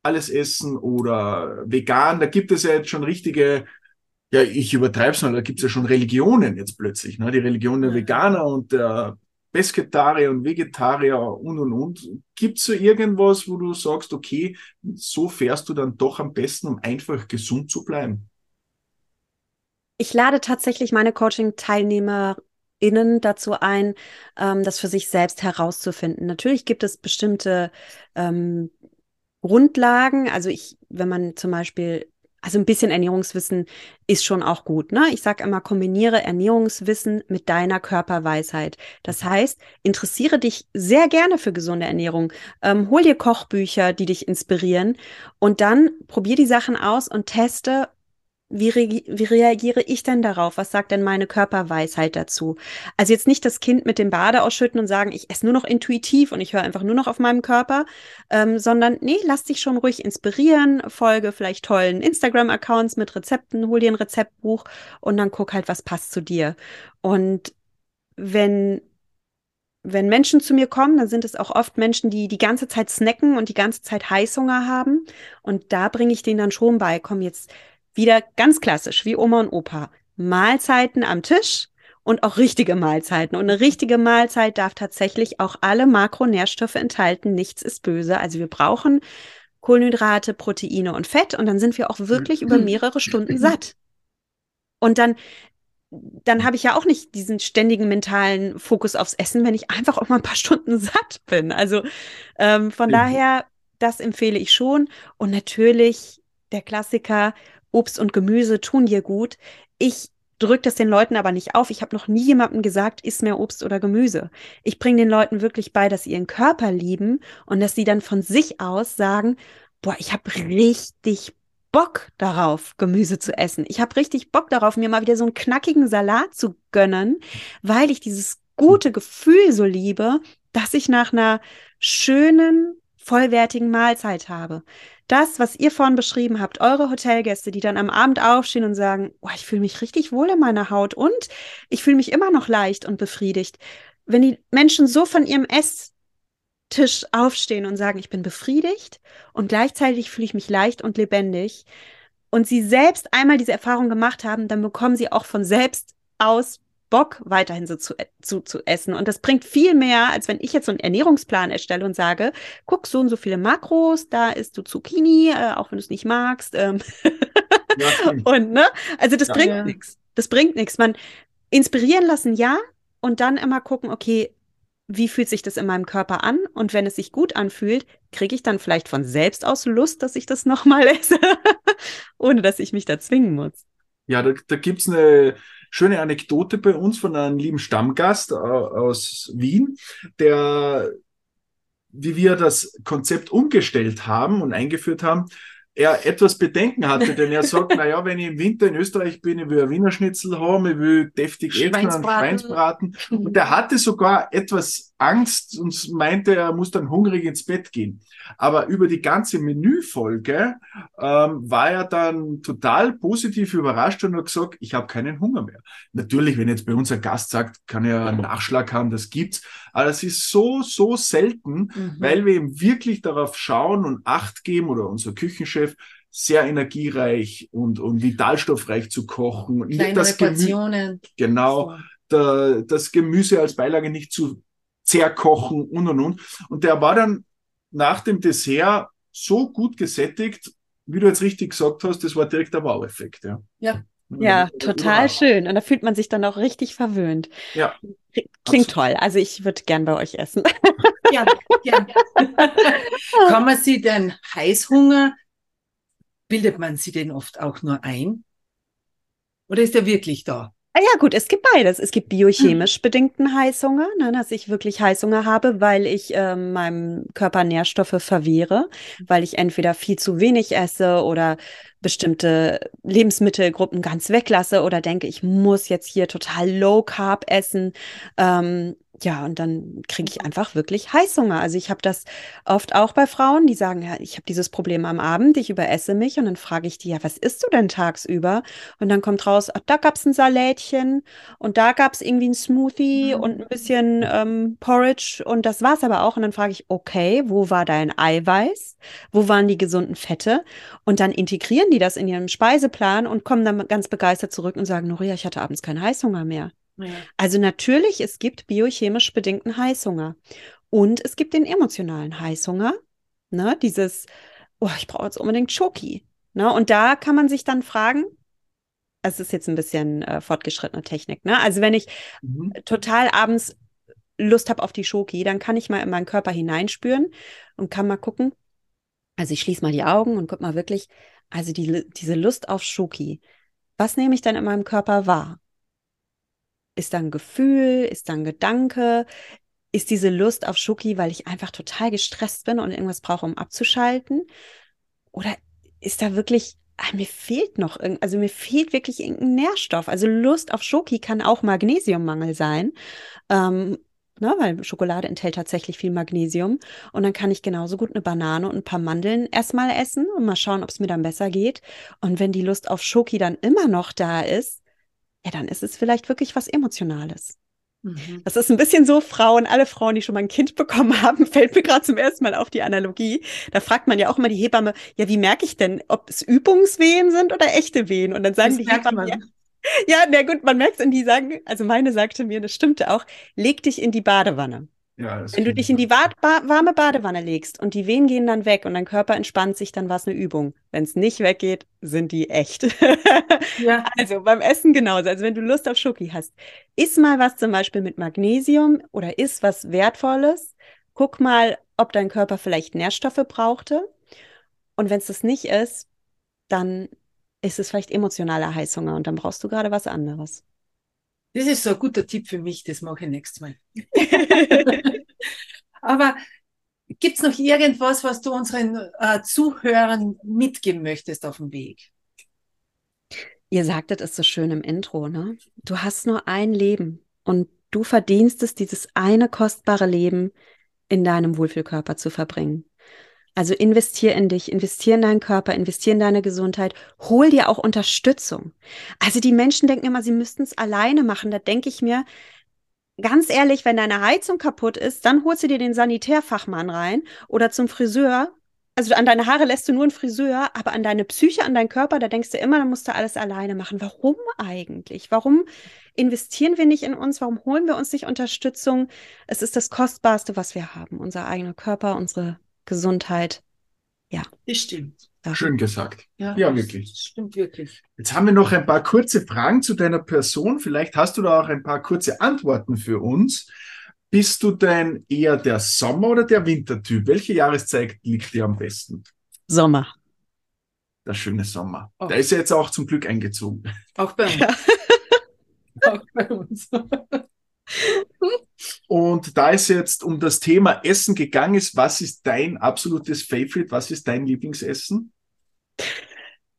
alles essen oder vegan, da gibt es ja jetzt schon richtige, ja, ich übertreibe es mal, da gibt es ja schon Religionen jetzt plötzlich, ne? die Religion der Veganer und der Pesketarier und Vegetarier und und und. Gibt es so irgendwas, wo du sagst, okay, so fährst du dann doch am besten, um einfach gesund zu bleiben? Ich lade tatsächlich meine Coaching-TeilnehmerInnen dazu ein, ähm, das für sich selbst herauszufinden. Natürlich gibt es bestimmte ähm, Grundlagen. Also ich, wenn man zum Beispiel also ein bisschen Ernährungswissen ist schon auch gut. Ne? Ich sage immer, kombiniere Ernährungswissen mit deiner Körperweisheit. Das heißt, interessiere dich sehr gerne für gesunde Ernährung. Ähm, hol dir Kochbücher, die dich inspirieren und dann probier die Sachen aus und teste, wie, re wie reagiere ich denn darauf? Was sagt denn meine Körperweisheit dazu? Also jetzt nicht das Kind mit dem Bade ausschütten und sagen, ich esse nur noch intuitiv und ich höre einfach nur noch auf meinem Körper, ähm, sondern nee, lass dich schon ruhig inspirieren, folge vielleicht tollen Instagram-Accounts mit Rezepten, hol dir ein Rezeptbuch und dann guck halt, was passt zu dir. Und wenn wenn Menschen zu mir kommen, dann sind es auch oft Menschen, die die ganze Zeit snacken und die ganze Zeit Heißhunger haben. Und da bringe ich denen dann schon bei, komm jetzt wieder ganz klassisch, wie Oma und Opa. Mahlzeiten am Tisch und auch richtige Mahlzeiten. Und eine richtige Mahlzeit darf tatsächlich auch alle Makronährstoffe enthalten. Nichts ist böse. Also wir brauchen Kohlenhydrate, Proteine und Fett und dann sind wir auch wirklich über mehrere Stunden satt. Und dann, dann habe ich ja auch nicht diesen ständigen mentalen Fokus aufs Essen, wenn ich einfach auch mal ein paar Stunden satt bin. Also ähm, von mhm. daher, das empfehle ich schon. Und natürlich der Klassiker, Obst und Gemüse tun dir gut. Ich drücke das den Leuten aber nicht auf. Ich habe noch nie jemandem gesagt, iss mehr Obst oder Gemüse. Ich bringe den Leuten wirklich bei, dass sie ihren Körper lieben und dass sie dann von sich aus sagen, boah, ich habe richtig Bock darauf, Gemüse zu essen. Ich habe richtig Bock darauf, mir mal wieder so einen knackigen Salat zu gönnen, weil ich dieses gute Gefühl so liebe, dass ich nach einer schönen, vollwertigen Mahlzeit habe das, was ihr vorhin beschrieben habt, eure Hotelgäste, die dann am Abend aufstehen und sagen, oh, ich fühle mich richtig wohl in meiner Haut und ich fühle mich immer noch leicht und befriedigt. Wenn die Menschen so von ihrem Esstisch aufstehen und sagen, ich bin befriedigt und gleichzeitig fühle ich mich leicht und lebendig und sie selbst einmal diese Erfahrung gemacht haben, dann bekommen sie auch von selbst aus Bock, weiterhin so zu, zu, zu essen. Und das bringt viel mehr, als wenn ich jetzt so einen Ernährungsplan erstelle und sage, guck, so und so viele Makros, da isst du Zucchini, äh, auch wenn du es nicht magst. Ähm. Ja, und ne, also das ja, bringt ja. nichts. Das bringt nichts. Man inspirieren lassen, ja, und dann immer gucken, okay, wie fühlt sich das in meinem Körper an? Und wenn es sich gut anfühlt, kriege ich dann vielleicht von selbst aus Lust, dass ich das nochmal esse, ohne dass ich mich da zwingen muss. Ja, da, da gibt es eine schöne Anekdote bei uns von einem lieben Stammgast äh, aus Wien, der, wie wir das Konzept umgestellt haben und eingeführt haben, er etwas Bedenken hatte, denn er sagt, na ja, wenn ich im Winter in Österreich bin, ich will ein Wiener Schnitzel haben, ich will deftig essen und Schweinsbraten. Und er hatte sogar etwas Angst und meinte, er muss dann hungrig ins Bett gehen. Aber über die ganze Menüfolge ähm, war er dann total positiv überrascht und hat gesagt, ich habe keinen Hunger mehr. Natürlich, wenn jetzt bei uns ein Gast sagt, kann er einen Nachschlag haben, das gibt's. Aber das ist so, so selten, mhm. weil wir eben wirklich darauf schauen und Acht geben oder unser Küchenchef, sehr energiereich und, und vitalstoffreich zu kochen. Kleinere das Portionen. Genau. So. Da, das Gemüse als Beilage nicht zu zerkochen und und und. Und der war dann nach dem Dessert so gut gesättigt, wie du jetzt richtig gesagt hast, das war direkt der Wow-Effekt. Ja. ja. Ja, total schön. Und da fühlt man sich dann auch richtig verwöhnt. Ja. Klingt absolut. toll. Also ich würde gern bei euch essen. Ja, ja. Kann man sie denn Heißhunger, bildet man sie denn oft auch nur ein? Oder ist er wirklich da? Ah ja, gut, es gibt beides. Es gibt biochemisch bedingten Heißhunger, ne, dass ich wirklich Heißhunger habe, weil ich äh, meinem Körper Nährstoffe verwehre, weil ich entweder viel zu wenig esse oder bestimmte Lebensmittelgruppen ganz weglasse oder denke, ich muss jetzt hier total low carb essen. Ähm, ja, und dann kriege ich einfach wirklich Heißhunger. Also ich habe das oft auch bei Frauen, die sagen, ja, ich habe dieses Problem am Abend, ich überesse mich und dann frage ich die, ja, was isst du denn tagsüber? Und dann kommt raus, ach, da gab's ein Salätchen und da gab's irgendwie ein Smoothie mhm. und ein bisschen ähm, Porridge und das war's aber auch. Und dann frage ich, okay, wo war dein Eiweiß? Wo waren die gesunden Fette? Und dann integrieren die das in ihren Speiseplan und kommen dann ganz begeistert zurück und sagen, Noria, ich hatte abends keinen Heißhunger mehr. Also natürlich, es gibt biochemisch bedingten Heißhunger. Und es gibt den emotionalen Heißhunger, ne, dieses, oh, ich brauche jetzt unbedingt Schoki, ne, und da kann man sich dann fragen, es ist jetzt ein bisschen äh, fortgeschrittene Technik, ne, also wenn ich mhm. total abends Lust habe auf die Schoki, dann kann ich mal in meinen Körper hineinspüren und kann mal gucken, also ich schließe mal die Augen und guck mal wirklich, also die, diese Lust auf Schoki, was nehme ich dann in meinem Körper wahr? Ist da ein Gefühl? Ist da ein Gedanke? Ist diese Lust auf Schoki, weil ich einfach total gestresst bin und irgendwas brauche, um abzuschalten? Oder ist da wirklich, ah, mir fehlt noch, also mir fehlt wirklich irgendein Nährstoff. Also Lust auf Schoki kann auch Magnesiummangel sein. Ähm, Ne, weil Schokolade enthält tatsächlich viel Magnesium. Und dann kann ich genauso gut eine Banane und ein paar Mandeln erstmal essen und mal schauen, ob es mir dann besser geht. Und wenn die Lust auf Schoki dann immer noch da ist, ja, dann ist es vielleicht wirklich was Emotionales. Mhm. Das ist ein bisschen so, Frauen, alle Frauen, die schon mal ein Kind bekommen haben, fällt mir gerade zum ersten Mal auf die Analogie. Da fragt man ja auch immer die Hebamme, ja, wie merke ich denn, ob es Übungswehen sind oder echte Wehen? Und dann sagen das die Hebammen, ja, ja, na gut, man merkt es und die sagen, also meine sagte mir, das stimmte auch, leg dich in die Badewanne. Ja, Wenn du dich in die warme Badewanne legst und die Wehen gehen dann weg und dein Körper entspannt sich, dann war es eine Übung. Wenn es nicht weggeht, sind die echt. ja. Also beim Essen genauso. Also wenn du Lust auf Schoki hast, iss mal was zum Beispiel mit Magnesium oder iss was Wertvolles. Guck mal, ob dein Körper vielleicht Nährstoffe brauchte. Und wenn es das nicht ist, dann ist es vielleicht emotionaler Heißhunger und dann brauchst du gerade was anderes. Das ist so ein guter Tipp für mich, das mache ich nächstes Mal. Aber gibt es noch irgendwas, was du unseren äh, Zuhörern mitgeben möchtest auf dem Weg? Ihr sagtet es so schön im Intro, ne? Du hast nur ein Leben und du verdienst es, dieses eine kostbare Leben in deinem Wohlfühlkörper zu verbringen. Also investier in dich, investier in deinen Körper, investier in deine Gesundheit, hol dir auch Unterstützung. Also die Menschen denken immer, sie müssten es alleine machen. Da denke ich mir, ganz ehrlich, wenn deine Heizung kaputt ist, dann holst du dir den Sanitärfachmann rein oder zum Friseur. Also an deine Haare lässt du nur einen Friseur, aber an deine Psyche, an deinen Körper, da denkst du immer, dann musst du alles alleine machen. Warum eigentlich? Warum investieren wir nicht in uns? Warum holen wir uns nicht Unterstützung? Es ist das Kostbarste, was wir haben. Unser eigener Körper, unsere Gesundheit. Ja. Das stimmt. Schön gesagt. Ja, ja wirklich. Das stimmt wirklich. Jetzt haben wir noch ein paar kurze Fragen zu deiner Person. Vielleicht hast du da auch ein paar kurze Antworten für uns. Bist du denn eher der Sommer- oder der Wintertyp? Welche Jahreszeit liegt dir am besten? Sommer. Der schöne Sommer. Oh. Der ist ja jetzt auch zum Glück eingezogen. Auch bei uns. auch bei uns. Und da es jetzt um das Thema Essen gegangen ist, was ist dein absolutes Favorite? Was ist dein Lieblingsessen?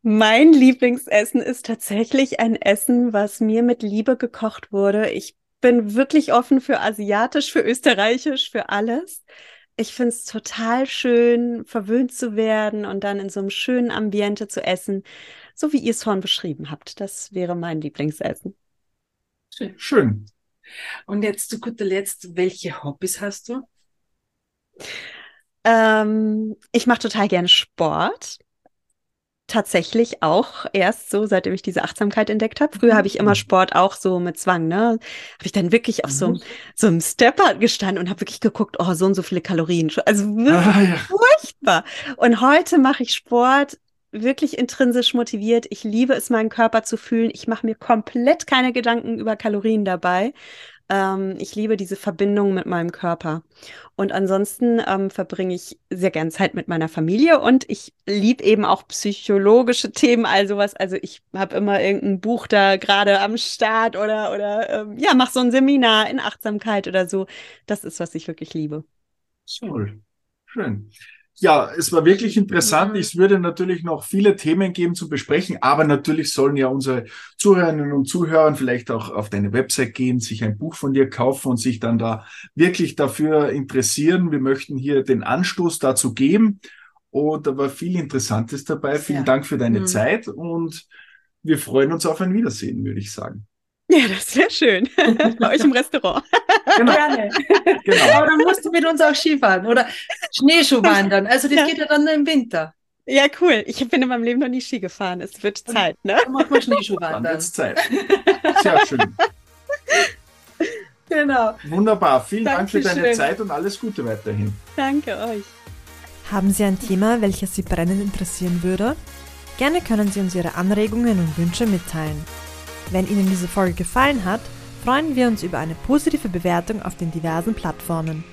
Mein Lieblingsessen ist tatsächlich ein Essen, was mir mit Liebe gekocht wurde. Ich bin wirklich offen für Asiatisch, für Österreichisch, für alles. Ich finde es total schön, verwöhnt zu werden und dann in so einem schönen Ambiente zu essen, so wie ihr es vorhin beschrieben habt. Das wäre mein Lieblingsessen. Schön. Schön. Und jetzt zu guter Letzt, welche Hobbys hast du? Ähm, ich mache total gerne Sport tatsächlich auch erst so, seitdem ich diese Achtsamkeit entdeckt habe. Früher habe ich immer mhm. Sport auch so mit Zwang, ne? Habe ich dann wirklich auf so, einem, mhm. so einem Stepper gestanden und habe wirklich geguckt, oh, so und so viele Kalorien. Also wirklich ah, ja. furchtbar. Und heute mache ich Sport wirklich intrinsisch motiviert. Ich liebe es, meinen Körper zu fühlen. Ich mache mir komplett keine Gedanken über Kalorien dabei. Ähm, ich liebe diese Verbindung mit meinem Körper. Und ansonsten ähm, verbringe ich sehr gern Zeit mit meiner Familie und ich liebe eben auch psychologische Themen, all sowas. Also ich habe immer irgendein Buch da gerade am Start oder, oder ähm, ja, mach so ein Seminar in Achtsamkeit oder so. Das ist, was ich wirklich liebe. Schön. Schön. Ja, es war wirklich interessant. Mhm. Es würde natürlich noch viele Themen geben zu besprechen, aber natürlich sollen ja unsere Zuhörerinnen und Zuhörer vielleicht auch auf deine Website gehen, sich ein Buch von dir kaufen und sich dann da wirklich dafür interessieren. Wir möchten hier den Anstoß dazu geben. Und da war viel Interessantes dabei. Vielen ja. Dank für deine mhm. Zeit und wir freuen uns auf ein Wiedersehen, würde ich sagen. Ja, das wäre schön. Bei euch im Restaurant. Genau. Gerne. Genau. Aber dann musst du mit uns auch Skifahren oder Schneeschuh wandern. Also das ja. geht ja dann nur im Winter. Ja, cool. Ich bin in meinem Leben noch nie Ski gefahren. Es wird Zeit, ne? Dann macht man Schneeschuhwandern. Dann wird's Zeit. Sehr schön. Genau. Wunderbar. Vielen Dankeschön. Dank für deine Zeit und alles Gute weiterhin. Danke euch. Haben Sie ein Thema, welches Sie brennend interessieren würde? Gerne können Sie uns Ihre Anregungen und Wünsche mitteilen. Wenn Ihnen diese Folge gefallen hat, freuen wir uns über eine positive Bewertung auf den diversen Plattformen.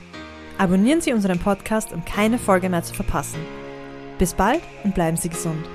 Abonnieren Sie unseren Podcast, um keine Folge mehr zu verpassen. Bis bald und bleiben Sie gesund.